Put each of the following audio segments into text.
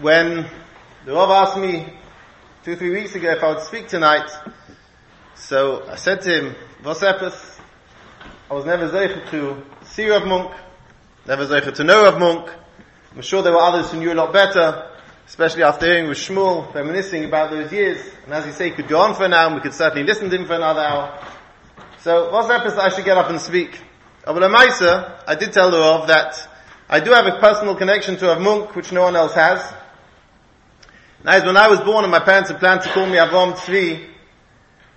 When the Rav asked me two, three weeks ago if I would speak tonight, so I said to him, Vos Epis, I was never zeicher to see Rav Munk, never zeicher to know Rav Munk. I'm sure there were others who knew a lot better, especially after hearing with Shmuel reminiscing about those years. And as you say, he could go on for an hour, and we could certainly listen to him for another hour. So, that I should get up and speak? Maisa, I did tell the Rav that I do have a personal connection to Rav Munk, which no one else has. Now, when I was born and my parents had planned to call me Avom Tzvi,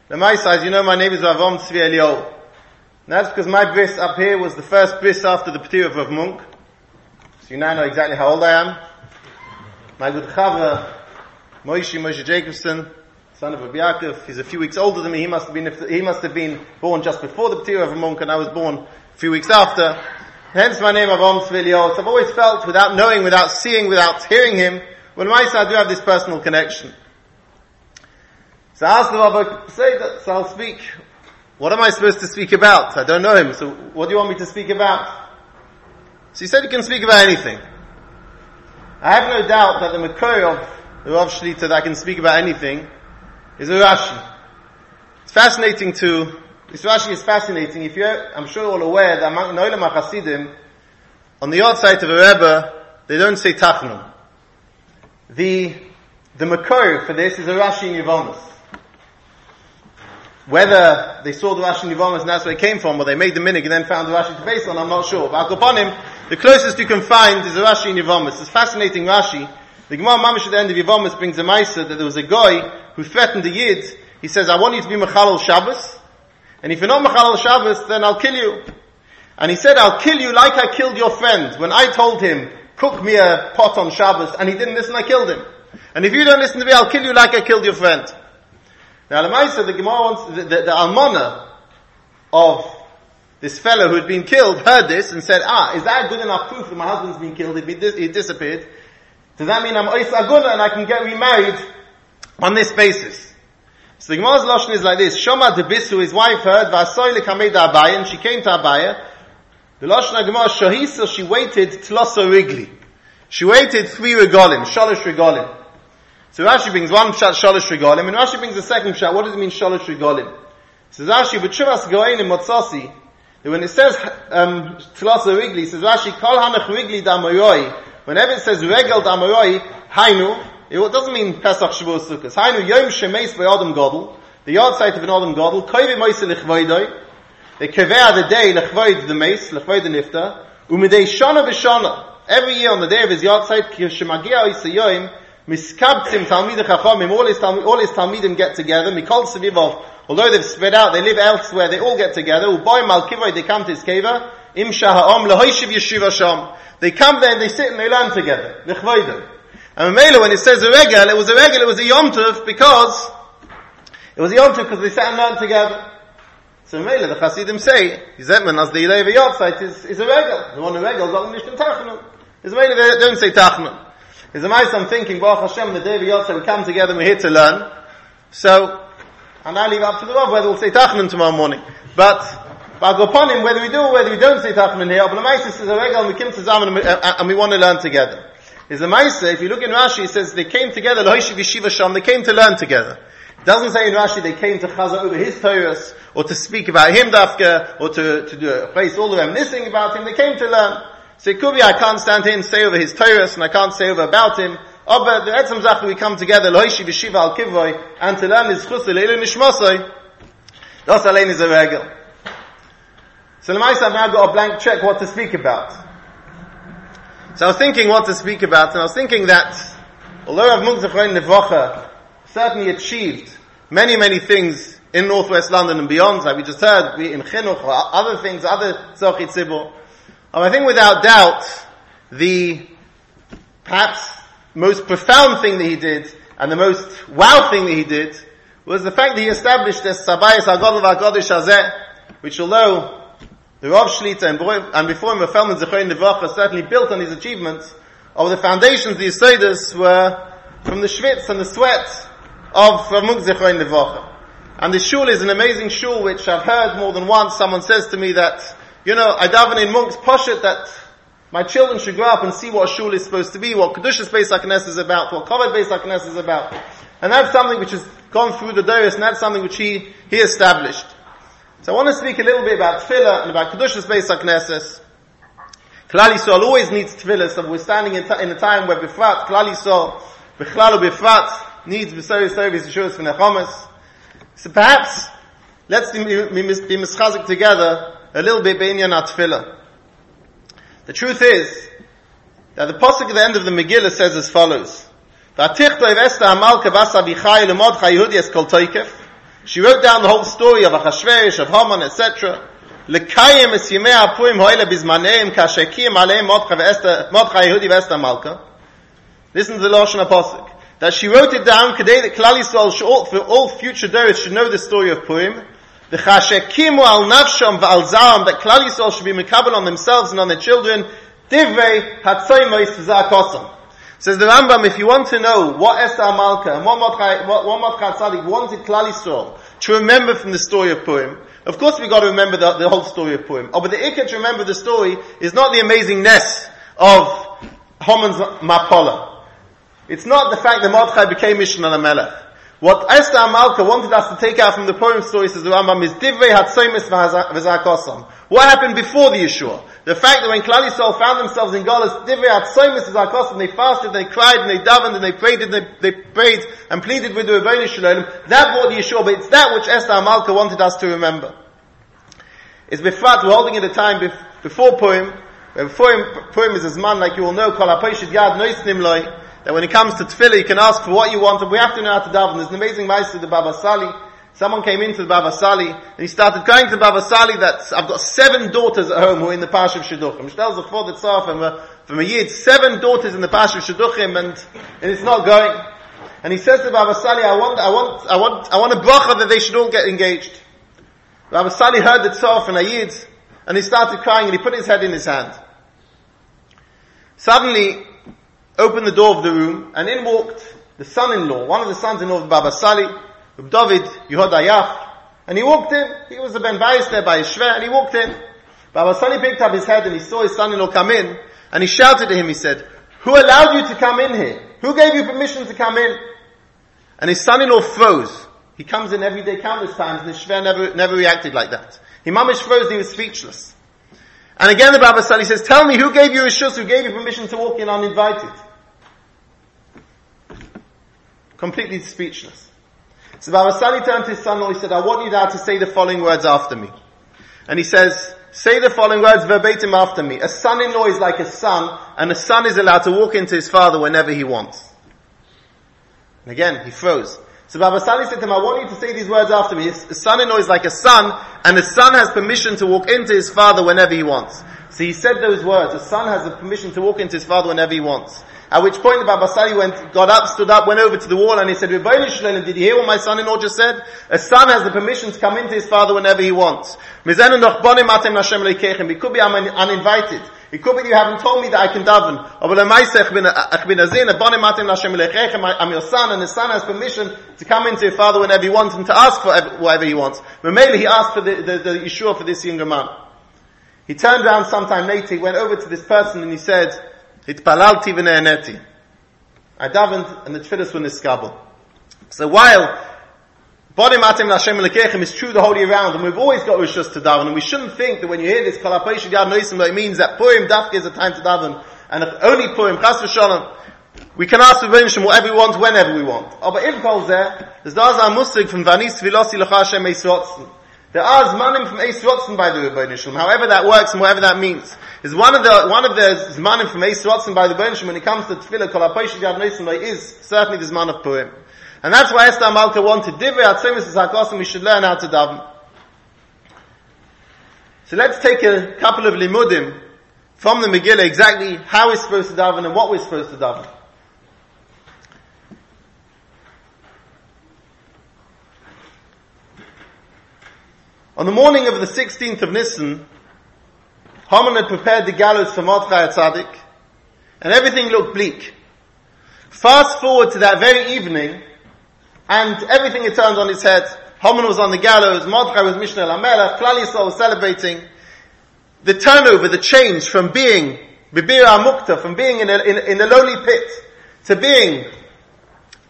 the Maisa, as you know, my name is Avom Tzvi Eliyahu. And that's because my bris up here was the first bris after the P'tir of Rav Munk. So you now know exactly how old I am. My good chava, Moshe Moshe Jacobson, son of Rabbi Yaakov, he's a few weeks older than me. He must have been, he must have been born just before the P'tir of a Munk, and I was born a few weeks after. Hence my name Avom Tzviliot. I've always felt, without knowing, without seeing, without hearing him, when I say I do have this personal connection. So I asked the Rabbi, say that, so I'll speak. What am I supposed to speak about? I don't know him, so what do you want me to speak about? So he said you can speak about anything. I have no doubt that the Makor of the Rav Shlita that I can speak about anything is a Rashi. It's fascinating to, this Rashi is fascinating. If you're, I'm sure you're all aware that among Noilam HaChasidim, on the outside of a Rebbe, they don't say Tachnun. The, the Makor for this is a Rashi in Yevomus. Whether they saw the Rashi in Yevomus and that's where it came from, or they made the minig and then found the Rashi to base on, I'm not sure. But upon him, the closest you can find is a Rashi in Yevomus. It's fascinating Rashi. The Gemara Mamish at the end of Yevomus brings a Maisa that there was a guy who threatened the Yid. He says, I want you to be Mechalal Shabbos. And if you're not Mechalal Shabbos, then I'll kill you. And he said, I'll kill you like I killed your friend. When I told him, cook me a pot on Shabbos, and he didn't listen, I killed him. And if you don't listen to me, I'll kill you like I killed your friend. Now, the Maisa, the Gemara wants, the, the, the Almana of this fellow who had been killed heard this and said, ah, is that good enough proof that my husband's been killed? He, he disappeared. Does that mean I'm Ois Aguna and I can get remarried on this basis? So the Gemara's Lashon is like this. Shoma Debisu, his wife heard, Vasoy lekameda Abaya, and she came to Abaya. The Lashon Gemara, Shahisa, she waited Tloso Rigli. She waited three regalim, Shalosh regalim. So Rashi brings one shot Shalosh regalim, and Rashi brings the second shot. What does it mean Shalosh regalim? So Rashi, B'tshuvas Goein in Motzasi, when it says um, Tlasa Rigli, says Rashi, Kol Hanach Rigli Damoyoi. Whenever it says Regel Damoyoi, Hainu, it doesn't mean Pesach Shavuot Sukkot. Hainu Yom Shemeis Adam Godel, the yard site of an Adam Godel, Koivi Moise Lichvoidoi, they kevea the day Lichvoid the Meis, Lichvoid the Nifta, Umidei Shana V'Shana, every year on the day of his yard site, Kishemagia Oisayoim, Miskabtzim Talmid Chachamim, all his, all his Talmidim get together, Mikol Sevivov, although they've spread out, they live elsewhere, they all get together, Uboy Malkivoy, they come to his keva, Im Shaha'om Lahoishiv Yeshiva Sham. They come there and they sit and they learn together, Nechvoidim. And Mela, when it says a regel, it was a regel, it was a Yom Tov because, it was a Yom Tov because they sat and learned together. So Mela, the Hasidim say, Zetman as the Yilei V'Yotzeit is, is a regel. The one regel, got nicht in Tachnun. Is Mela, they don't say Tachnun. Is a mice I'm thinking, Baruch Hashem, the day of Yotzei, we come together and we're here to learn. So, and I leave up to the Rav whether we'll say Tachnun tomorrow morning. But, I'll go upon him whether we do or whether we don't say Tachnun here. But the mice is a regel and we come to Zaman and we uh, uh, want to learn together. Is a mice, if you look in Rashi, it says they came together, Lohishiv Yeshiva Sham, they came to learn together. It doesn't say in Rashi they came to chaza over his Torahs, or to speak about him dafka, or to, to do a place all the reminiscing about him. They came to learn. So it could be I can't stand and say over his Torahs, and I can't say over about him. But the Etzem Zach, we come together, Lohishi V'Shiva Al Kivoi, and to learn his chus, Leilu Nishmosoi. Das allein is a regel. So the I've now got a blank check what to speak about. So I was thinking what to speak about, and I was thinking that, although Rav Mukzachrein Nevocha certainly achieved many, many things in northwest London and beyond, like we just heard, in Chinuch, or other things, other Zochit Tzibur, um, I think without doubt, the perhaps most profound thing that he did, and the most wow thing that he did, was the fact that he established this Sabayas HaGodel VaHaKodesh Hazeh, which although the Rav Shlita and, before him the Feldman Zechoyin Nevacha certainly built on his achievements, of the foundations, the Yisodis were from the schwitz and the sweat of Rav Munk Zechoyin Nevacha. And the shul is an amazing shul which I've heard more than once. Someone says to me that, you know, I daven in Munk's poshet that My children should grow up and see what a shul is supposed to be, what Kedushas Beis HaKnesses is about, what Kavod Beis HaKnesses is about. And that's something which has gone through the Doris, and that's something which he, he established. So I want to speak a little bit about Tefillah and about Kedushas Beis HaKnesses. Klal Yisrael always needs Tefillah, so we're standing in, in a time where Bifrat, Klal Yisrael, Bichlal Bifrat, needs B'sari Service Yeshuas V'nechomas. So perhaps, let's be, be, be mischazik together a little bit Be'inyan Tefillah. The truth is that the pasuk at the end of the Megillah says as follows: she wrote down the whole story of Achashverosh, of Haman, etc. Listen to the Lashon HaPasuk. That she wrote it down, כדי That ישראל, for all future days should know the story of Purim. The קימו על נפשם ועל that כלל should be mekabel on themselves and on their children, דברי הצוי מויס Says the Rambam, if you want to know what Esther Malka and what Mordechai, what, Tzaddik wanted Klal Yisrael to remember from the story of Purim, of course we got to remember the, the whole story of Purim. Oh, but the ikka to remember the story is not the amazingness of Haman's Mapola. It's not the fact that Mordechai became Mishnah Melech. What Esther Amalka wanted us to take out from the Purim story, says the Rambam, is Divrei Hatzoimis V'Zakosam. What happened before the Yeshua? The fact that when Klal Yisrael found themselves in Golas, Divrei Hatzoimis V'Zakosam, they fasted, they cried, and they davened, and they prayed, and they, they prayed, and pleaded with the Rebbeinu Shalom, that brought the Yeshua, but it's that which Esther Amalka wanted us to remember. It's Befrat, we're holding at a time before Purim, before Purim, is as man, like you all know, Kol HaPoishid Yad Nois Loi, that when it comes to tefillah, you can ask for what you want, and we have to know how to daven. There's an amazing ma'aser the Baba Sali. Someone came into the Baba Sali, and he started going to Baba Sali that I've got seven daughters at home who are in the Pash of Shidduchim. Shtel's the father tzar uh, from a, from a yid, seven daughters in the Pash of Shidduchim, and, and it's not going. And he says to Baba Sali, I want, I want, I want, I want a bracha that they should all get engaged. Baba Sali heard the tzar from a yid, and he started crying, and he put his head in his hand. Suddenly, opened the door of the room, and in walked the son-in-law, one of the sons-in-law of Baba Sali, David Yehodayach, and he walked in. He was a Ben Bayis there by his shver, and he walked in. Baba Sali picked up his head and he saw his son-in-law come in, and he shouted to him, he said, who allowed you to come in here? Who gave you permission to come in? And his son-in-law froze. He comes in every day countless times, and his shver never, never reacted like that. He mamish froze, he was speechless. And again the Baba Sali says, tell me who gave you a shus, who gave you permission to walk in uninvited? Completely speechless. So Baba Sali turned to his son-in-law, he said, I want you now to say the following words after me. And he says, say the following words verbatim after me. A son-in-law is like a son, and a son is allowed to walk into his father whenever he wants. And again, he froze. So Baba Sali said to him, I want you to say these words after me. A son-in-law is like a son, and a son has permission to walk into his father whenever he wants. So he said those words. A son has the permission to walk into his father whenever he wants. At which point the Baba Sali went, got up, stood up, went over to the wall, and he said, did you hear what my son-in-law just said? A son has the permission to come into his father whenever he wants. It could be uninvited. It could be you haven't told me that I can daven. Oh, uh, I'm your son, and the son has permission to come into your father whenever he wants and to ask for whatever he wants. Mamela, he asked for the, the, the Yeshua for this younger man. He turned around sometime later, he went over to this person and he said, Hitpalalti v'ne'eneti. I davened and the tefillahs were niskabel. So while Body Matim Hashem is true the whole year round, and we've always got Rishus to daven, and we shouldn't think that when you hear this Kalapesh Yad Noisim, it means that Purim Dafka is a time to daven, and if only Purim, Chas v'shalom, we can ask the Rebbeinu whatever we want, whenever we want. Aber if calls there, there's Dazar Musig from Vanis Vilosi Lecha Hashem. There are Zmanim from Eisrotzen by the Rebbeinu however that works and whatever that means. Is one of the, one of the Zmanim from Eisrotzen by the Rebbeinu when it comes to Tefillah, Kalapesh Yad Noisim, is certainly the Zman of Purim. And that's why Esther Malka wanted Divrei Atzemis is Hakosim, we should learn how to daven. So let's take a couple of limudim from the Megillah exactly how we're supposed to daven and what we're supposed to daven. On the morning of the 16th of Nisan, Haman had prepared the gallows for Mordechai Tzaddik, and everything looked bleak. Fast forward to that very evening, and everything had turned on its head. Haman was on the gallows, Mordechai was Mishnah Lamelech, Klal Yisrael was celebrating. The turnover, the change from being Bibir Amukta, from being in a, in, in a lowly pit to being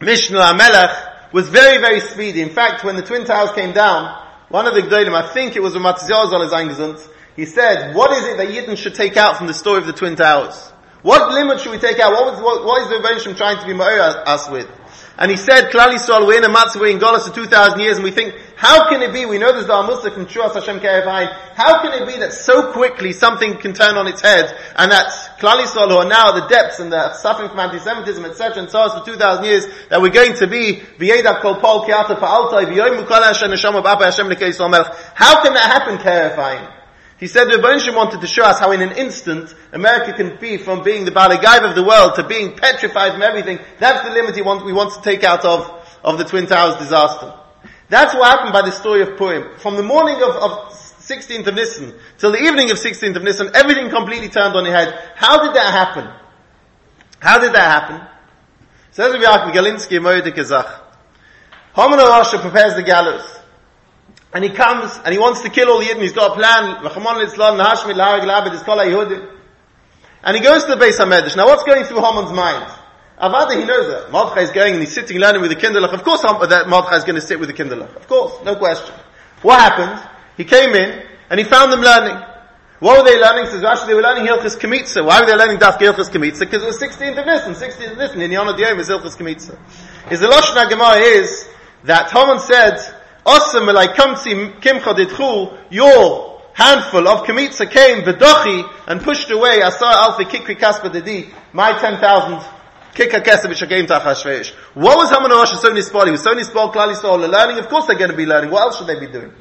Mishnah Amelech was very, very speedy. In fact, when the Twin Towers came down, one of the Gdolim, I think it was on his Eingesund, he said, what is it that Yidden should take out from the story of the Twin Towers? What limit should we take out? What, was, what, what is the Rebbeinu trying to be ma'ir us with? And he said, Klal Yisrael, we're in a matzah, we're in Golas for 2,000 years, and we think, how can it be, we know there's the Muslim from Truas Hashem Kerevain, how can it be that so quickly something can turn on its head, and that Klal Yisrael, who are now at the depths and they're suffering from anti-Semitism, etc., and so on for 2,000 years, that we're going to be, V'yedav kol pol kiata pa'altai, v'yoim ukala Hashem neshama b'apa Hashem. How can that happen, Kerevain? He said the Rebbeinu wanted to show us how in an instant America can be from being the Balagaiv of the world to being petrified from everything. That's the limit he want, we want to take out of, of the Twin Towers disaster. That's what happened by the story of Purim. From the morning of, of 16th of Nisan till the evening of 16th of Nisan, everything completely turned on its head. How did that happen? How did that happen? Says Rabbi Yaakov Galinsky, Moed Kazach. Haman Rasha prepares the gallows. And he comes and he wants to kill all the Yidden. He's got a plan. And he goes to the base HaMedrash. Now what's going through Haman's mind? Avada, he knows that. Mordechai is going and he's sitting learning with the Kinderlach. Of course uh, that Mordechai is going to sit with the Kinderlach. Of course, no question. What happened? He came in and he found them learning. What were they learning? Says Rashi, they were learning Hilchas Kemitza. Why were they learning Daf Hilchas Kemitza? Because it was 16th of Nisan, 16th of Nisan, in the Yonah Diyom is Hilchas Kemitza. His Eloshna Gemara is that Haman said, Osam like kamtzi kimcha ditchu, your handful of kamitza came v'dochi and pushed away asar alfi kikri kaspa dedi, my 10,000 kikka kesef which came to Achashverosh. What was Haman Rosh so nisbal? He was so nisbal, klali soul, learning, of course they're going to be learning. What else should they be doing?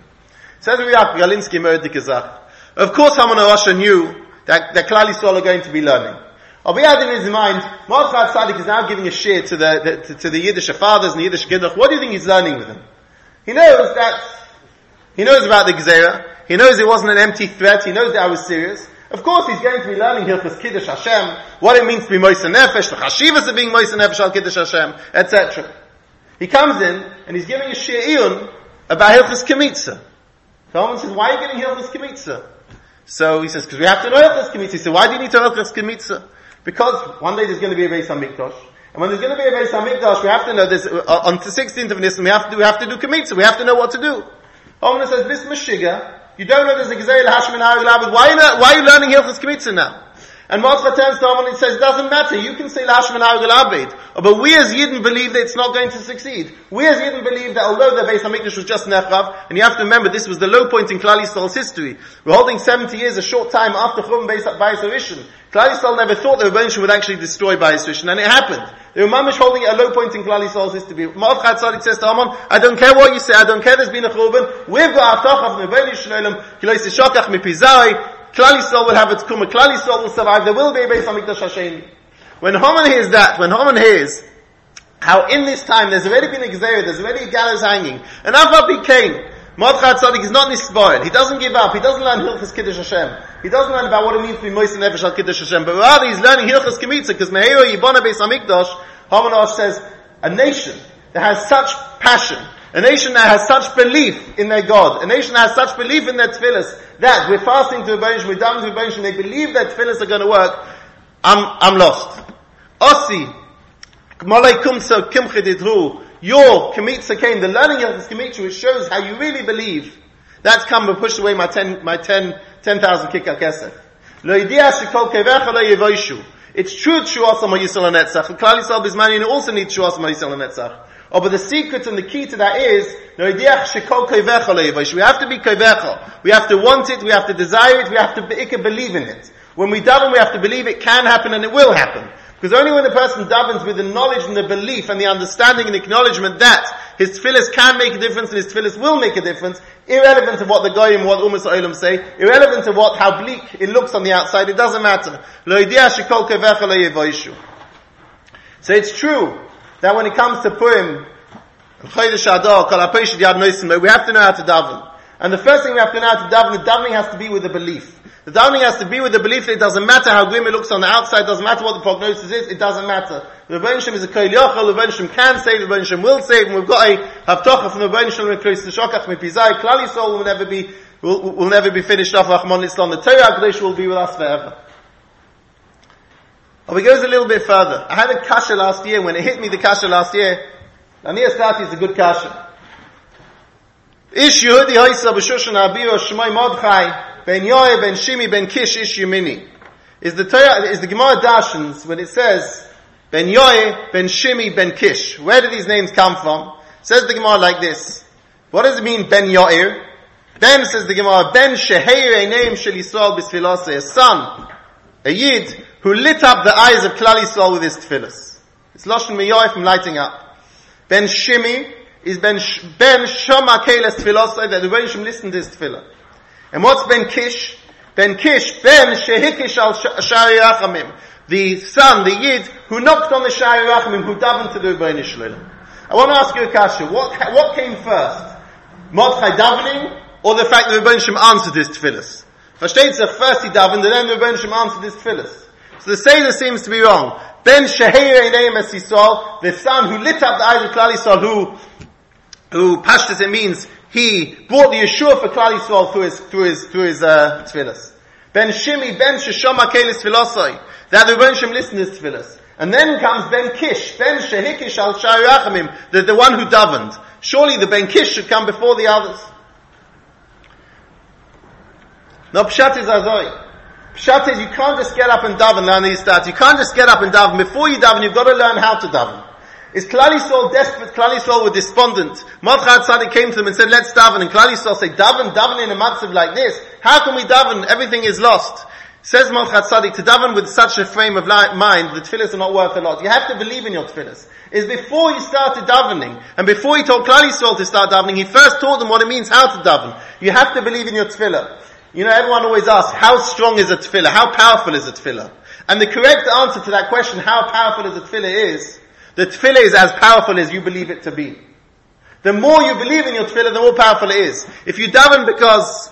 Says Riyak Galinsky Merdikazach. Of course Haman Rosh knew that, that klali soul are going to be learning. But he had in his mind, Mordechai Tzaddik is now giving a share to the, the to, to, the Yiddish fathers and the Yiddish Gidduch. What do you think he's learning with them? He knows that, he knows about the Gezerah, he knows it wasn't an empty threat, he knows that I was serious. Of course, he's going to be learning Hilchas Kiddush Hashem, what it means to be Moisa Nefesh, the Chashivas of being Moisa Nefesh al Kiddush Hashem, etc. He comes in, and he's giving a Shi'iyun about Hilchas Kemitza. Someone says, why are you getting Hilchas Kemitza? So he says, because we have to know Hilchas Kemitza. He said, why do you need to know Hilchas Kemitza? Because one day there's going to be a Beis HaMikdash, and when there's going to be a Beis Hamikdash, we have to know this, uh, on the 16th of Nisan, we have to we have to do Kemitza, we have to know what to do. Omna says, this Meshiga, you don't know there's a Gezel Hashmin Harulabed, why, why are you learning Hilchas Kemitza now? And Moshe turns to Haman and says, doesn't matter, you can say Lashman Abed. Oh, but we as Yidden believe that it's not going to succeed. We as Yidden believe that although the Beis HaMikdash was just Nechrav, and you have to remember this was the low point in Klal Yisrael's history. We're holding 70 years, a short time after Chum Beis HaRishon. Klal Yisrael never thought that Rebbeinu would actually destroy Beis HaRishon, and it happened. The were is holding a low point in Klal Yisrael's history. Mordechai Tzaddik says to Haman, I don't care what you say, I don't care there's been a Churban, we've got Avtach of Rebbeinu Shalom, Kilois Shokach Mipizai, Klal Yisrael will have its kuma. Klal Yisrael will survive. There will be a Beis Hamikdash Hashem. When Haman hears that, when Haman hears how in this time there's already been a Gezerah, there's already a gallows hanging, and Avab came, Mordechai Tzaddik is not nispoiled. He doesn't give up. He doesn't learn Hilchas Kiddush Hashem. He doesn't learn about what it means to be Moise Nefesh al Kiddush Hashem. But rather he's learning Hilchas Kemitza because Meheiro Yibona Beis Hamikdash, Haman says, a nation that has such passion, a nation that has such belief in their God, a nation that has such belief in their tefillahs, that we're fasting to bench, we're down to and they believe that tefillahs are going to work, I'm, I'm lost. Osi, Malay Kumsa Kimchididru, your Kemitza came, the learning of this Kemitza, which shows how you really believe. That's come and pushed away my ten, my ten, ten thousand kikar kesef. It's true Shuasam HaYisrael HaNetzach. Klal Yisrael Bizmanian also needs Shuasam HaYisrael HaNetzach. Oh, but the secret and the key to that is, we have to be kovecha. We have to want it, we have to desire it, we have to believe in it. When we daven, we have to believe it can happen and it will happen. Because only when the person davens with the knowledge and the belief and the understanding and acknowledgement that his tefillahs can make a difference and his tefillahs will make a difference, irrelevant of what the goyim, what umas olam say, irrelevant of what, how bleak it looks on the outside, it doesn't matter. So it's true that when it comes to Purim, we have to know how to daven. And the first thing we have to know how to daven, the davening has to be with the belief. The davening has to be with the belief that it doesn't matter how grim it looks on the outside, doesn't matter what the prognosis is, it doesn't matter. The Rebbeinu is a Koil Yochel, the Rebbeinu can save, the Rebbeinu will save, and we've got a Havtocha from the Rebbeinu Shem, Krish Shokach Mipizai, Klal Yisrael will never be, will, will never be finished off, Rahman Islam, the Torah Kadosh will be with us forever. Oh, it goes a little bit further. I had a kasha last year. When it hit me, the kasha last year, Ania Stati is a good kasha. Ish Yehudi Hoysa B'Shushan Abiro Shemai Mordchai Ben Ben Shimi Ben Kish Ish Yemini. Is the Torah, is the Gemara Dashans when it says Ben Yoeh Ben Shimi Ben Kish. Where do these names come from? Says the Gemara like this. What does it mean Ben Yoeh? Ben says the Gemara Ben Sheheir a name Shel Yisrael B'Sfiloseh. A son, a Yid who lit up the eyes of Klal Yisrael with his tefillahs. It's Lashon Meyoy from lighting up. Ben Shimi is Ben, ben Shoma Keles that the Rebbeinu listened to his tefillah. And what's Ben Kish? Ben Kish, Ben Shehikish al Shari Rachamim. The son, the Yid, who knocked on the Shari Rachamim, who davened to the Rebbeinu Shalom. I want to ask you a question. What, what came first? Mordechai davening, or the fact that the Rebbeinu answered his tefillahs? Versteht sich, first he davened, and then the Rebbeinu answered his tefillahs. So the Seder seems to be wrong. Ben Sheheir as Yisrael, the son who lit up the eyes of Klal Yisrael, who, who Pashtas it means, he brought the Yeshua for Klal Yisrael through his, through his, through his, uh. Ben Shimi, Ben Sheshoma Kelis Tefillosai, that the Rebbe Shem listened to his. And then comes Ben Kish, Ben Shehikish al Shari the, the one who davened. Surely the Ben Kish should come before the others. No, Pshat is Azoi. Pshat is you can't just get up and daven, learn these stats. You can't just get up and daven. Before you daven, you've got to learn how to daven. Is Klal desperate? Klal Yisrael were despondent. Mordechai Tzaddik came to them and said, let's daven. And Klal said, daven, daven in a matzav like this. How can we daven? Everything is lost. Says Mordechai Tzaddik, to daven with such a frame of mind, the tefillahs are not worth a lot. You have to believe in your tefillahs. Is before he started davening, and before he told Klal Yisrael to start davening, he first taught them what it means how to daven. You have to believe in your tefillah. You know, everyone always asks, how strong is a tefillah? How powerful is a tefillah? And the correct answer to that question, how powerful is a tefillah is, the tefillah is as powerful as you believe it to be. The more you believe in your tefillah, the more powerful it is. If you daven because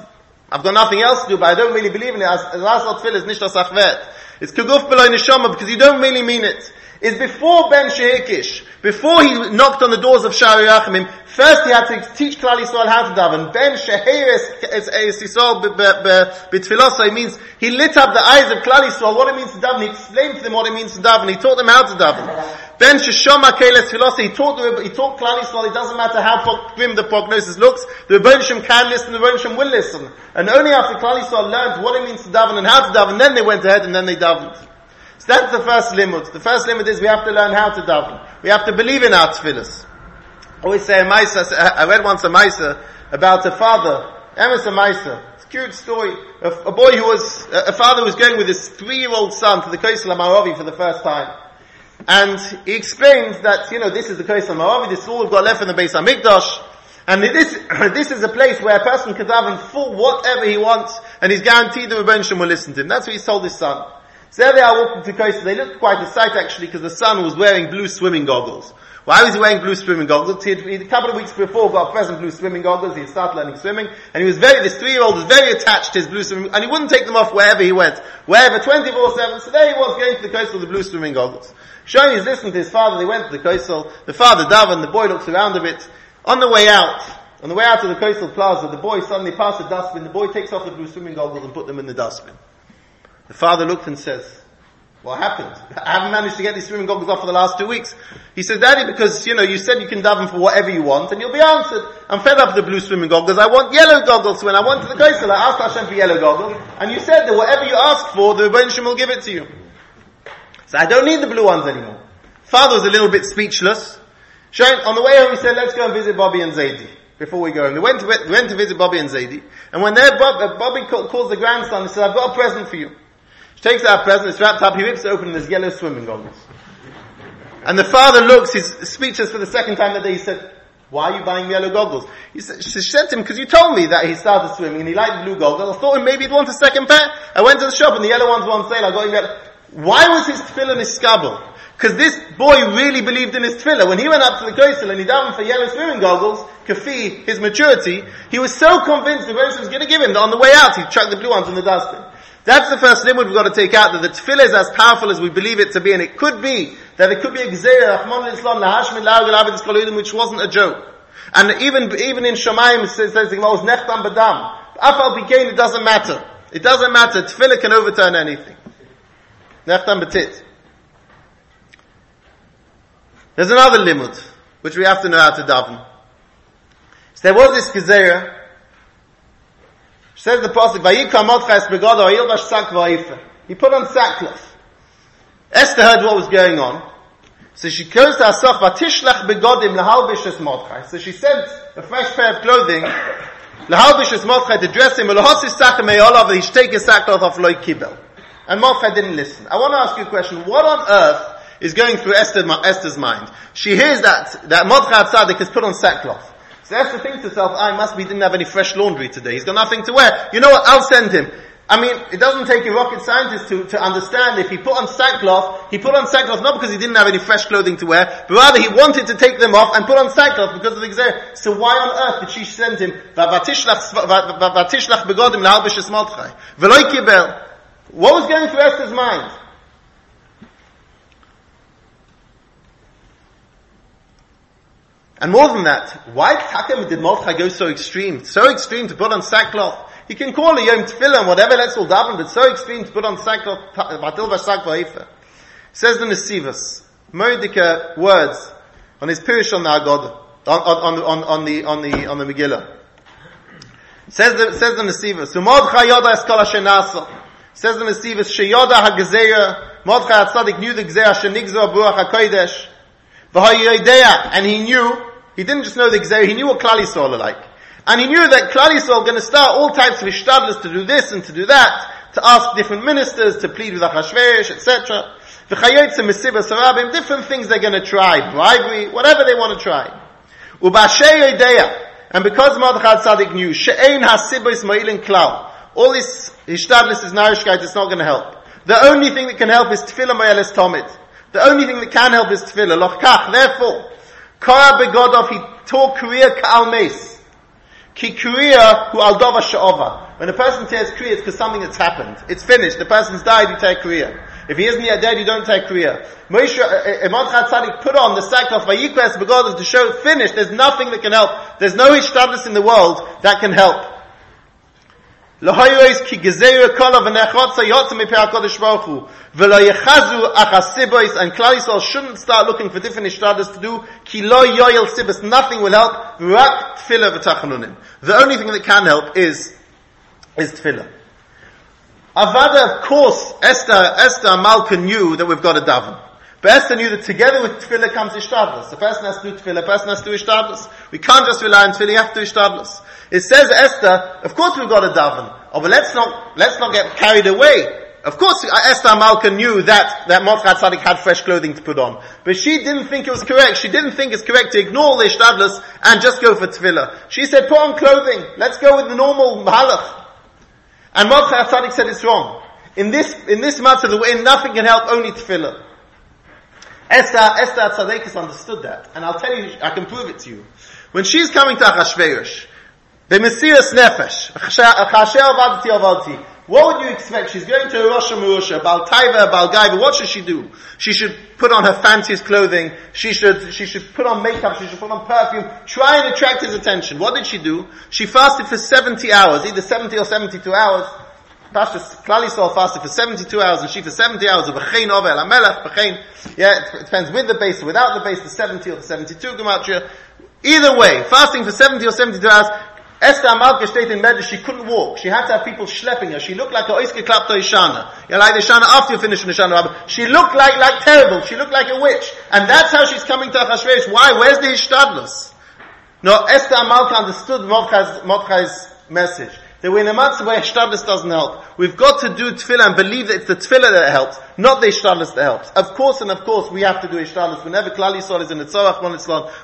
I've got nothing else to do, but I don't really believe in it, as last tefillah is nishta sachvet. It's kuguf below neshama because you don't really mean it. Is before Ben Shehikish, before he knocked on the doors of Shari Rachamim, First he had to teach Klal Yisrael how to daven. Ben sheheres es Yisrael b'tfilosa. Means he lit up the eyes of Klal Yisrael, what it means to daven. He explained to them what it means to daven. He taught them how to daven. Ben sheshoma keles filosa. He taught them, he taught Klal Yisrael, it doesn't matter how grim the prognosis looks, the Rebbeinu can listen, the Rebbeinu will listen. And only after Klal Yisrael learned what it means to daven and how to daven, then they went ahead and then they davened. So that's the first limit. The first limit is we have to learn how to daven. We have to believe in our tefillahs always say a Maisa, I read once a Maisa about a father, Emerson a Maisa. It's a cute story. A, a, boy who was, a father was going with his three-year-old son to the Kosel Maravi for the first time. And he explained that, you know, this is the Kosel Maravi, this is all we've got left in the Beis HaMikdash. And this, this is a place where a person can daven for whatever he wants, and he's guaranteed the Rebbeinu will listen to him. That's what he told his son. So there they are walking to Kosel. They looked quite a sight actually, because the son was wearing blue swimming goggles. Why was he wearing blue swimming goggles? He had, a couple of weeks before got present blue swimming goggles. He had started learning swimming, and he was very, this three-year-old was very attached to his blue swimming, and he wouldn't take them off wherever he went. Wherever, 24-7. So there he was going to the Kosel with the blue swimming goggles. Showing he's listening to his father, they went to the Kosel. The father daven, the boy looks around a bit. On the way out, on the way out to the Kosel plaza, the boy suddenly passes a dustbin. The boy takes off the blue swimming goggles and put them in the dustbin. The father looked and says, what happened? I haven't managed to get these swimming goggles off for the last two weeks. He said, Daddy, because, you know, you said you can daven for whatever you want and you'll be answered. I'm fed up with the blue swimming goggles. I want yellow goggles when I went to the Kosel. I asked Hashem for yellow goggles and you said that whatever you ask for, the Rebbeinu will give it to you. So I don't need the blue ones anymore. Father was a little bit speechless. Showing, on the way home he said, let's go and visit Bobby and Zaidi. Before we go home. We went to, went to visit Bobby and Zaidi. And when they're, Bob, Bobby calls the grandson, he said, I've got a present for you. Takes out present, it's wrapped up, he rips it open and there's yellow swimming goggles. And the father looks, he's speechless for the second time that day, he said, why are you buying yellow goggles? He said, she said to him, because you told me that he started swimming and he liked blue goggles. I thought maybe he'd want a second pair. I went to the shop and the yellow ones were on sale. I got him yellow. Why was his tefillah his skabel? Because this boy really believed in his tefillah. When he went up to the Kosel and he davened for yellow swimming goggles, kafi, his maturity, he was so convinced the Rebbe was going to give him that on the way out he chucked the blue ones in the dustbin. That's the first limit we've got to take out, that the tefillah is as powerful as we believe it to be, and it could be that it could be a gzeirah, which wasn't a joke. And even, even in Shemaim, it says, nechtam badam. Afal begain, it doesn't matter. It doesn't matter. Tefillah can overturn anything. Nechtam betit. There's another limud, which we have to know how to daven. So there was this gezerah, says the pasuk, "Vayikam Mordechai begado Yilbash sak va'ifa." He put on sackcloth. Esther heard what was going on, so she goes to herself, "Vatishlach begodim lahalbish es Mordechai." So she sent a fresh pair of clothing lahalbish es Mordechai to dress him. Lahosis sachem me'olav. He should take his sackcloth off loy kibel. And Mordechai didn't listen. I want to ask you a question. What on earth is going through Esther, Esther's mind? She hears that, that Mordechai Tzadik has put on sackcloth. So Esther thinks to herself, I must be didn't have any fresh laundry today. He's got nothing to wear. You know what? I'll send him. I mean, it doesn't take a rocket scientist to, to understand if he put on sackcloth, he put on sackcloth not because he didn't have any fresh clothing to wear, but rather he wanted to take them off and put on sackcloth because of the exer. So why on earth did she send him, what was going through Esther's mind? And more than that, why Takem did Mordechai go so extreme? So extreme to put on sackcloth. He can call a Yom Tefillah and whatever let's all daven, but so extreme to put on sackcloth, Batil Vashak Va'ifa. Says the Nesivas, Mordecai words on his Pirish on the Agod, on, on, on, on, the, on the, on the Megillah. Says the, says the Nesivas, Mordechai Yoda Eskala Shenasa. Says the Nesivas, Sheyoda HaGezeya, Mordechai HaTzadik knew the Gezeya Shenigzo Buach HaKodesh, V'hayodeya, and he knew, he didn't just know the Gezeya, he knew what Klal Yisrael are like. And he knew that Klal Yisrael going to start all types of ishtadlus to do this and to do that, to ask different ministers, to plead with Achashverosh, etc. the V'chayotze mesibas harabim, different things they're going to try, bribery, whatever they want to try. Ubashe yodeya, and because Mordechai Tzadik knew, she'ein hasibos ma'ilin klal, all this ishtadlus is narishkeit, it's not going to help. The only thing that can help is tefillah ma'eles tomid. The only thing that can help is tefillah. Lochkach, therefore, kara begodov, he tore kriya ka'al mes. Ki kriya hu al dova sha'ova. When a person tears kriya, it's because something that's happened. It's finished. The person's died, you take kriya. If he isn't yet dead, you don't take kriya. Moshe, uh, uh, Imam Tzadik put on the sackcloth vayikres begodov to show finished. There's nothing that can help. There's no ishtadlis in the world that can help. Lahoyos ki gezeir kol v'nechotza yotza mipei HaKadosh Baruch Hu. V'lo yechazu achasibois, and Klal Yisrael shouldn't start looking for different ishtadas to do, ki lo yoyel sibos, nothing will help, rak tefillah v'tachanunim. The only thing that can help is, is tefillah. Avada, of course, Esther, Esther Malka knew that we've got a daven. But Esther knew that together with tefillah comes ishtadlus. The person has to do tefillah, the person has to do ishtadlus. We can't just rely on tefillah, you have to do ishtadlus. It says Esther, of course we've got a daven. Oh, but let's not, let's not get carried away. Of course, Esther Malka knew that, that Mordechai Tzadik had fresh clothing to put on. But she didn't think it was correct. She didn't think it's correct to ignore the Ishtadlus and just go for tefillah. She said, put on clothing. Let's go with the normal mahalach. And Mordechai Tzadik said it's wrong. In this, in this matter, the way nothing can help, only tefillah. Esther, Esther Tzadikis understood that. And I'll tell you, I can prove it to you. When she's coming to Achashverosh, B'mesiras nefesh. What would you expect? She's going to Rosh Hashanah, Baal Taiva, Baal Gaiva. What should she do? She should put on her fanciest clothing. She should, she should put on makeup. She should put on perfume. Try and attract his attention. What did she do? She fasted for 70 hours, either 70 or 72 hours. Pashas Klal Yisrael fasted for 72 hours and she for 70 hours of B'chein Ovel Amelech B'chein. Yeah, it depends with the base or without the base, the 70 or the 72 Gematria. Either way, fasting for 70 or 72 hours, Esther Amalka stayed in Medrash, she couldn't walk. She had to have people schlepping her. She looked like a oiske klapto Ishana. You like the Ishana after you finish the Ishana She looked like, like terrible. She looked like a witch. And that's how she's coming to Achashverosh. Why? Where's the Ishtadlus? No, Esther Amalka understood Mordechai's, Mordechai's message. That we're in a matzah where Ishtadlus doesn't help. We've got to do tefillah and believe that it's the tefillah that helps, not the Ishtadlus that helps. Of course and of course we have to do Ishtadlus. Whenever Klal Yisrael is in the Tzorach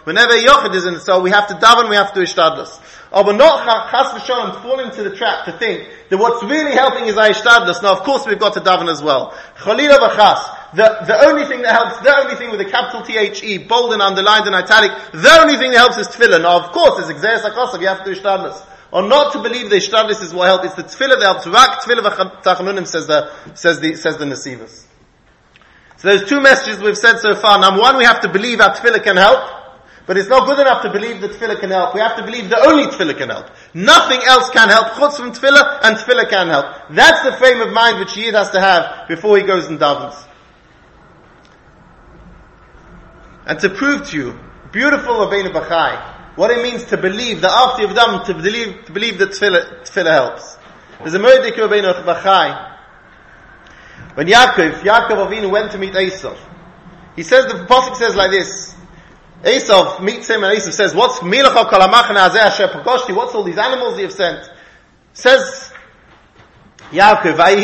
whenever Yochid is in the Tzorach, we have to daven, we have to do Ishtadlus. Oh, but not chas v'shalom fall into the trap to think that what's really helping is Ishtadlus. Now of course we've got to daven as well. Chalila v'chas. The, the only thing that helps, the only thing with a capital T-H-E, bold and underlined and italic, the only thing that helps is tefillah. Now of course, it's exeris HaKosav, you have to do Ishtadlus or not to believe the Ishtadlis is what helps. It's the tefillah that helps. Rak tefillah v'tachanunim says the, says the, says the Nesivas. So there's two messages we've said so far. Number one, we have to believe our tefillah can help. But it's not good enough to believe that tefillah can help. We have to believe the only tefillah can help. Nothing else can help. Chutz from tefillah and tefillah can help. That's the frame of mind which Yid has to have before he goes and davens. and to prove to you, beautiful Rabbeinu Bachai, what it means to believe that after you've done, to believe, to believe that tefillah, tefillah helps. There's a Murdik Rabbeinu Bachai. When Yaakov, Yaakov Avinu went to meet Esav, he says, the Apostle says like this, Esav meets him and Esav says, what's Milacha Kalamachna Azeh Asher Pagoshti, what's all these animals you've sent? Says Yaakov, I've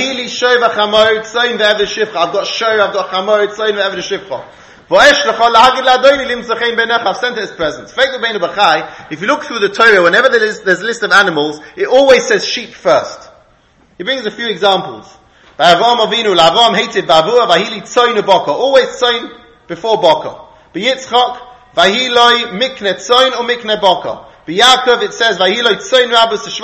got Shoy, I've got Chamor Tzayin Ve'ever Shifcha. If you look through the Torah, whenever there is, there's a list of animals, it always says sheep first. He brings a few examples. Always Tzoyin before Boka. B'Yitzchak, Vahiloi Mikne it says, Rabbis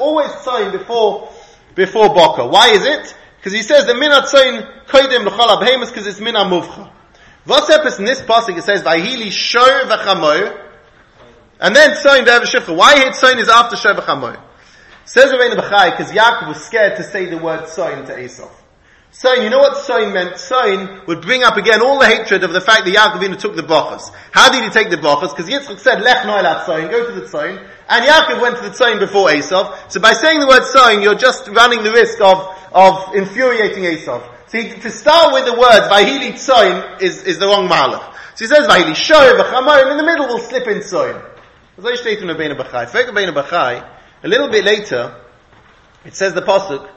Always Tzoyin before, before Boka. Why is it? Because he says the Minat Tzoyin Koidim L'chol Abhemus because it's Minat Muvcha. What's happens in this passage? It says, Vahili Shor V'Chamoy, and then Tzoyin Ve'ev Shifcha. Why here Tzoyin is after Shor V'Chamoy? Says Rabbeinu Bachai, because Yaakov was scared to say the word Tzoyin to Esau. Tzoyin, you know what Tzoyin meant? Tzoyin would bring up again all the hatred of the fact that Yaakov took the brachas. How did he take the brachas? Because Yitzchak said, Lech Noilat Tzoyin, go to the Tzoyin. And Yaakov went to the Tzoyin before Esau. So by saying the word Tzoyin, you're just running the risk of, of infuriating Esau. See, to start with the words, Vahili Tzoin, is, is the wrong malach. So he says, Vahili Shoy, V'chamayim, in the middle we'll slip in Tzoin. A little bit later, it says the Pasuk,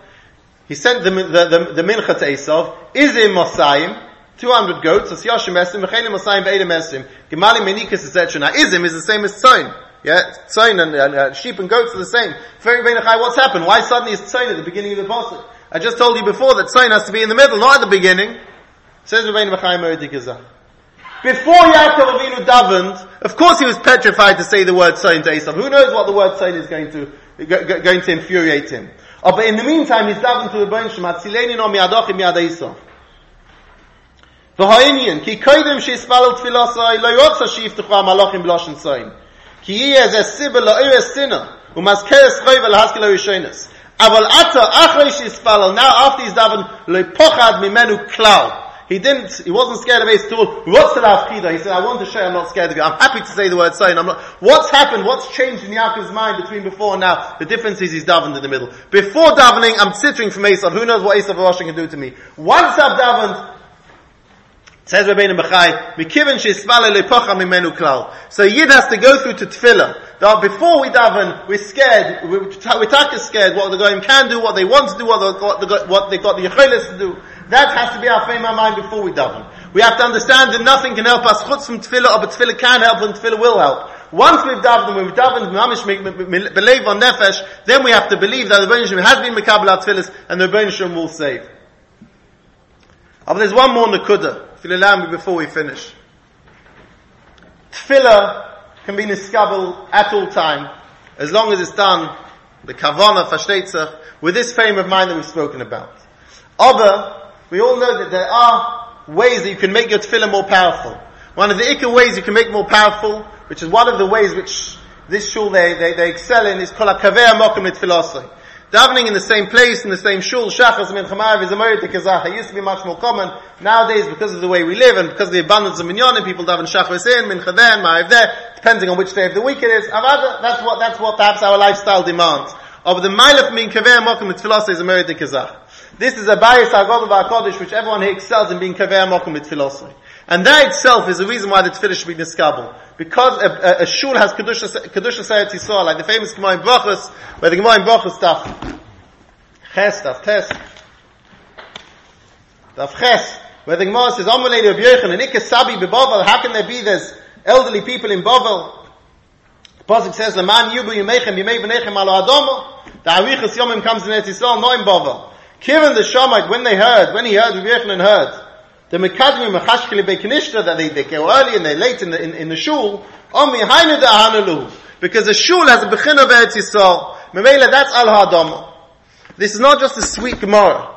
he sent the, the, the, the mincha to Esav, Izim Mosayim, 200 goats, as Yashim Esim, Mechelim Mosayim, Ve'edim Esim, Gemalim Menikas, etc. Now, Izim is the same as Tzoin. Yeah, tzoin and, uh, sheep and goats are the same. What's happened? Why suddenly is tzoin at the beginning of the pasuk? I just told you before that Tzoin has to be in the middle, not at the beginning. Says Rabbeinu B'chaim Eridikazah. Before Yaakov Avinu davened, of course he was petrified to say the word Tzoin to Esau. Who knows what the word Tzoin is going to, going to infuriate him. Oh, but in the meantime, he's davened to the Bain Shem, Hatzileni no miadochim miad Esau. V'ha'inyan, ki koidim she'ispalel tfilasai, lo yotza she'iftuchu ha'malachim b'loshen Tzoin. Ki yeh ez esibel la'ir estina, u'mazkeres choy v'l'haskil ha'rishonis. Aval ata achrei shispalal. Now after he's daven lepochad mimenu klau. He didn't, he wasn't scared of Ace Tool. What's the Afkida? He said, I want to show I'm not scared of you. I'm happy to say the word Tzoin. I'm not, what's happened? What's changed in Yaakov's mind between before and now? The difference is he's davened in the middle. Before davening, I'm sitting from Esav. Who knows what Esav Rosh can do to me? Once I've davened, Says Rabbeinu Bachai, Mikivin she'ismale lepocha mimenu klal. So Yid has to go through to tefillah. That before we daven, we're scared, we're, we're scared what the goyim can do, what they want to do, what, the, what, the, what they got the yechelis to do. That has to be our frame of mind before we daven. We have to understand that nothing can help us chutz from tefillah, but tefillah can help and tefillah will help. Once we've davened, we've davened, believe on nefesh, then we have to believe that the Rebbeinu has been mekabel tefillahs, and the Rebbeinu will save. But there's one more nakuda if you'll allow me before we finish. Tefillah can be niskabel at all time, as long as it's done, the kavana, fashtetzach, with this frame of mind that we've spoken about. Other, we all know that there are ways that you can make your tefillah more powerful. One of the ikka ways you can make more powerful, which is one of the ways which this shul they, they, they excel in, is called a kaver mokum. Davening in the same place, in the same shul, shachas min chamayev is a kazach. It used to be much more common. Nowadays, because of the way we live and because of the abundance of minyanim, people daven shachas in, min chaden, ma'ayev there, depending on which day of the week it is. Avada, that's what, that's what perhaps our lifestyle demands. Of the milef min kaver mokum mit is a kazach. This is a bias agod of which everyone here excels in being kaver mokum mit and that itself is the reason why the tefillah should be niskabel. Because a, a, a shul has kedusha kedusha sayat yisrael, like the famous Gemara in Brachos, where the Gemara in Brachos stuff ches stuff tes stuff ches, where the Gemara says Amalei of Yochanan and Ikka Sabi. How can there be there's elderly people in Bavel? The pasuk says the man yubu yimechem yimei v'nechem alo adomo. The arichas yomim comes in Eretz Yisrael, not in Bavel. Kiven the Shamite when they heard, when he heard, Rabbi Yochanan heard. The Mekadmim Mechashkele Bekanishta that they, they go early and they're late in the, in, in the shul, Omi Hainu Hanalu. Because the shul has a Bechina of Eretz Yisrael. Memela, that's Al. This is not just a sweet Gemara.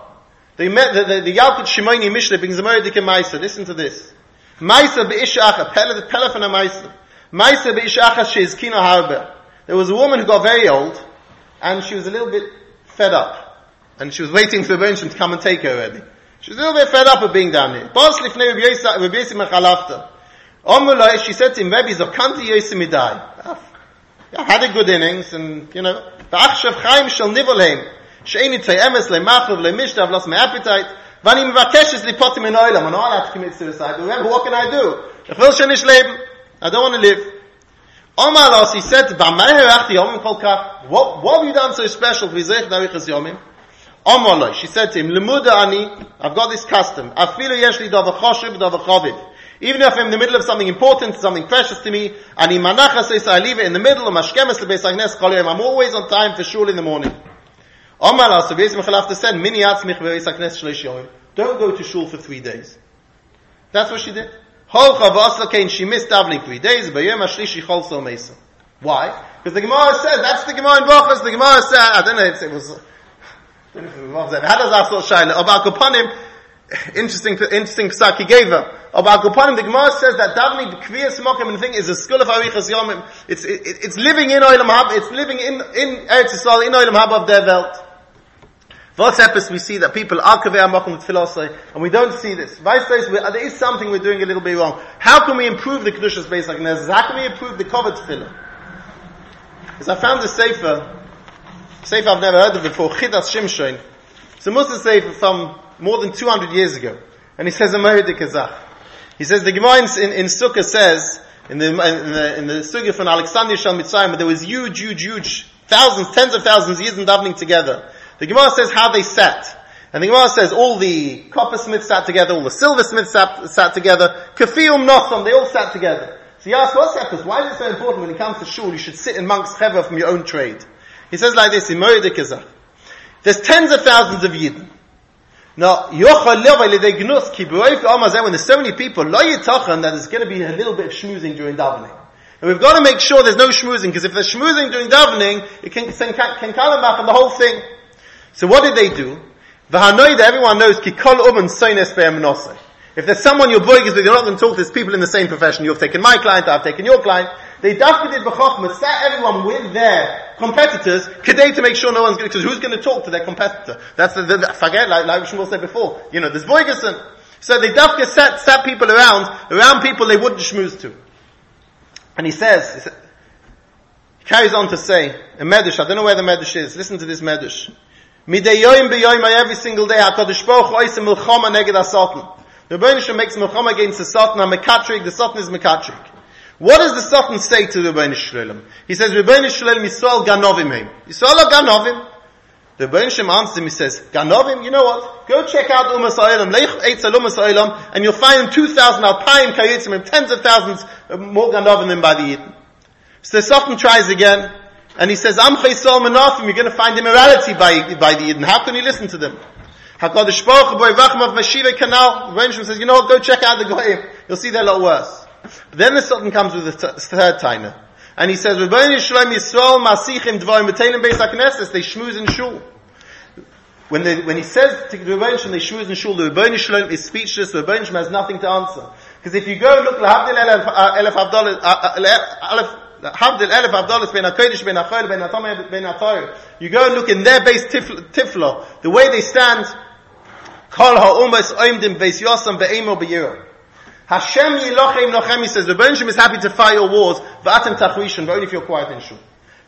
The, the, the, the Yalkut Shimoni Mishle brings a Meredike Maisa. Listen to this. Maisa Be'ishacha, Pele, Pele from a Maisa. Maisa Be'ishacha Shezkina Harbe. There was a woman who got very old, and she was a little bit fed up. And she was waiting for the Rebbeinu to come and take her already. She's a little bit fed up of being down here. Bas lifnei Rabbi Yosef Rabbi Yosef Mechalafta. Omulai, she said to him, Rebbe, Zokanti Yosef Midai. I had a good innings, and, you know, shall nivolheim. She'eni tzay emes le'machov le'mishta, I've lost my appetite. V'ani mevakeshes lipotim in oilam. And all I have to commit suicide. But what can I do? Ich will schon. I don't want to live. Omar Los, he said, B'amay herachti yomim kol kach. What, what have you done so special? V'zech narichas yomim. Omar Los, she said to him, Lemuda ani, I've got this custom. Afilu yesh li davar choshev, davar chaviv. Even if I'm in the middle of something important, something precious to me, and imanacha says I leave it in the middle of mashkemes lebeis agnes I'm always on time for shul in the morning. Omar al Sabbis Mechalafta said, Mini atzmich beis agnes shleish yom. Don't go to shul for three days. That's what she did. Hol chavasla kain, she missed davening three days, bayom ashlishi chol so mesa. Why? Because the Gemara says, that's the Gemara in Brachas, the Gemara said, I don't know it was, how does of shine? About Kapanim, interesting, interesting psak he gave her. About Gupanim, the Gemara says that davening b'kviyas mokim and thing is a school of arichas yomim. It's, it, it's living in Olam Haba, it's living in, in Eretz Yisrael, in Olam Haba of their Welt. What's happens, we see that people are kaveh mokim with philosophy, and we don't see this. Vice versa, there is something we're doing a little bit wrong. How can we improve the Kedushas Beis HaKnesses? How can we improve the Kovet Tefillah? Because I found the Sefer, Sefer I've never heard of before, Chidas Shimshon. It's a Muslim Sefer from more than 200 years ago. And he says a. He says the Gemara in, in Sukkah says, in the, in the, in the Sukkah from Alexandria Shal Mitzrayim, there was huge, huge, huge, thousands, tens of thousands of years in davening together. The Gemara says how they sat. And the Gemara says all the coppersmiths sat together, all the silversmiths sat, sat together, kafiyum notham, they all sat together. So he asks, what's that? Why is it so important when it comes to shul, you should sit monks' chevra from your own trade? He says like this, There's tens of thousands of Yidden. Now, when there's so many people, that there's going to be a little bit of schmoozing during davening. And we've got to make sure there's no schmoozing, because if there's schmoozing during davening, it can, can, can on the whole thing. So what did they do? Everyone knows, ki kol uman soines If there's someone you're boigas with, you're not going to talk to, there's people in the same profession. You've taken my client, I've taken your client. They dafka did b'chokhmah, sat everyone with their competitors, today to make sure no one's going to, because who's going to talk to their competitor? That's the, the, the forget, like, like Shmuel said before. You know, there's Boygason. So they dafka sat, sat people around, around people they wouldn't schmooze to. And he says, he, says, carries on to say, a medrash, I don't know where the medrash is, listen to this beyoim every single day, HaKadosh Baruch Hu oisem milchama neged ha The Rebbeinu makes milchama against the Satan, and Mekatrik, the Satan is Mekatrik. What does the Satan say to the Rebbeinu Shalom? He says, Rebbeinu Shalom Yisrael Ganovim him. Yisrael Ganovim. The Rebbeinu Shalom answers him, he says, Ganovim, you know what? Go check out Umas Ha'olam, Leich Eitzel Umas Ha'olam, and you'll find 2,000 Alpayim Kayitzim, tens of thousands more Ganovim than by the Yidden. So the Satan tries again, and he says, I'm Chaysol Menafim, you're going to find immorality by, by the Yidden. How can you listen to them? HaKadosh Baruch Hu Boy Vachmav Mashiva the Rebbeinu says, you know what, go check out the Goyim. You'll see they're a lot worse. But then the Satan comes with the third timer. And he says, Rebbeinu Yisrael Yisrael Masichim Dvarim B'Teilim Beis HaKnesses, they shmooze in shul. When, they, when he says to the Rebbeinu Shalom, they shmooze in shul, the Rebbeinu Shalom is speechless, the Rebbeinu Shalom has nothing to answer. Because if you go look, L'havdil Elef Havdil Elef you go and look in their base tiflo, the way they stand, Kol ha'umas oimdim beis yosam be'emo be'yirah. Hashem Yilochem Lochem, he says, the Rebbeinu is happy to fight your wars, v'atem tachrishin, but only if you're quiet in shul.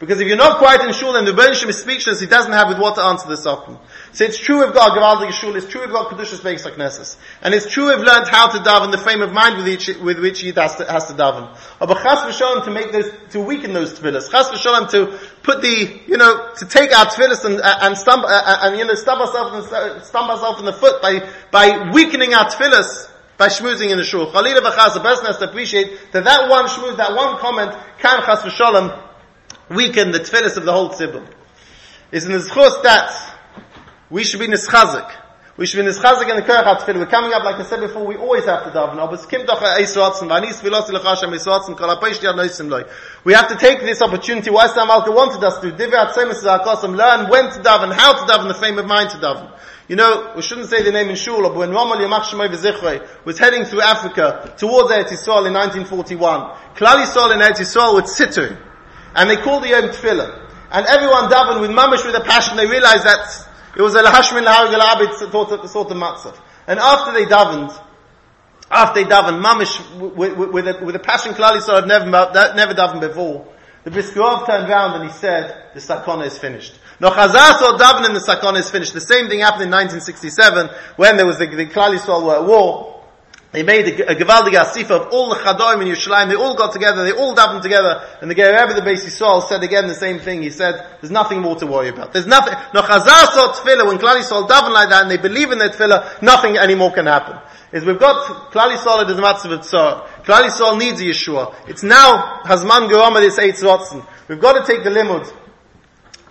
Because if you're not quiet in shul, then the Rebbeinu is speechless, he doesn't have with what to answer the Satan. So it's true we've got Gavaldik shul, it's true we've got Kedushas Beis HaKnesses. And it's true we've learned how to daven, the frame of mind with, each, with which he has to, has to daven. But chas v'sholem to make those, to weaken those tefillahs. Chas v'sholem to put the, you know, to take our tefillahs and, uh, and stump, uh, uh, and, you know, stump ourselves, uh, stump ourselves in the foot by, by weakening our tefillahs by schmoozing in the shul. Chalila v'chaz, the person has to appreciate that that one shmooze, that one comment, can chas v'sholem, weaken the tefillahs of the whole tzibur. It's in the zchus that we should be nischazik. We should be nischazik in the kerach HaTefillah. We're coming up, like I said before, we always have to daven. We have to take this opportunity. Why Sam Malka wanted us to. Learn when to daven, how to daven, the frame of mind to daven. You know, we shouldn't say the name in shul, but when Rommel Yamach Shemay V'Zichrei was heading through Africa towards Eretz Yisrael in 1941, Klal Yisrael in Eretz Yisrael would sitter, and they called the Yom Tefillah. And everyone davened with mamish with a passion, they realized that it was a lahashmin laharg al sort of, matzav. And after they davened, after they davened, mamish, with, with, with, a, with a passion Klal Yisrael had never, never davened before, the Briskerov turned around and he said, the Sakona is finished. No Chazar saw davening, the Sakona is finished. The same thing happened in 1967 when there was the, the Klal Yisrael were at war. They made a, a Gevaldig Asifa of all the Chadoim in Yerushalayim. They all got together. They all davened together. And the Rebbe, the Beis Yisrael, said again the same thing. He said, there's nothing more to worry about. There's nothing. No Chazar saw Tefillah, when Klal Yisrael daven like that and they believe in their Tefillah, nothing anymore can happen. Is we've got Klal Yisrael as Matzav Tzor. Klal Yisrael needs Yeshua. It's now Hazman Gerama this Eitz Rotzen. We've got to take the limud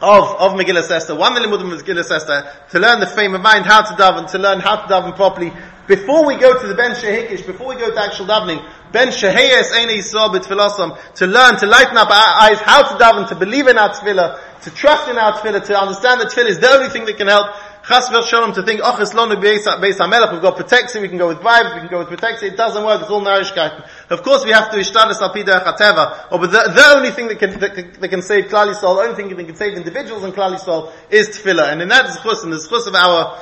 of, of Megillah Esther, one limud of Megillah Esther, to learn the frame of mind, how to daven, to learn how to daven properly, before we go to the Ben Shehikish, before we go to actual davening, Ben Sheheyes Eine Yisrael B'Tfilasam, to learn, to lighten up our eyes, how to daven, to believe in our tefillah, to trust in our tefillah, to understand that tefillah is the only thing that can help. Chas v'shalom to think, oh, it's lonu beis hamelech, we've got protection, we can go with bribes, we can go with protection, it doesn't work, it's all nourishkeit. Of course we have to ishtadis al pida chateva, or oh, but the, the only thing that can, that, that can save Klal Yisrael, the only thing that can save individuals in Klal Yisrael is tefillah. And in that zchus, in the zchus of our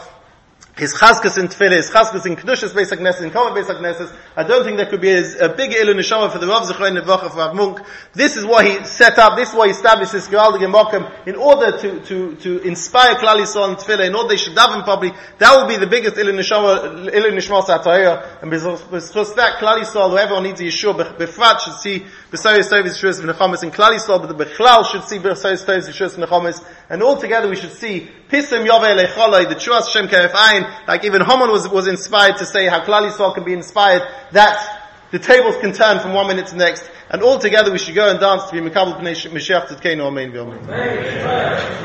his chaskas in tefillah, his chaskas in kedushas beis hakneses, in kama beis hakneses. I don't think there could be a, a big ilu neshama for the Rav Zechrein Nevacha for Munk. This is why he set up, this is why he established this Geraldig and in order to, to, to inspire Klal Yisrael in tefillah, in order they should daven properly. That will be the biggest ilu neshama, ilu neshama satayah. And because that, Klal Yisrael, whoever needs Yeshua, befrat should see B'sayis Tovis Yeshua V'nechamis in Klal Yisrael, but the Bechlal should see B'sayis Tovis Yeshua V'nechamis, and all together we should see Pisim Yovei Lecholai, the Chuas Shem Keref like even Haman was, was inspired to say how Klal Yisrael can be inspired, that the tables can turn from one minute to the next, and all together we should go and dance to be Mekabel Pnei Mashiach Tzidkeinu Amen V'Amen.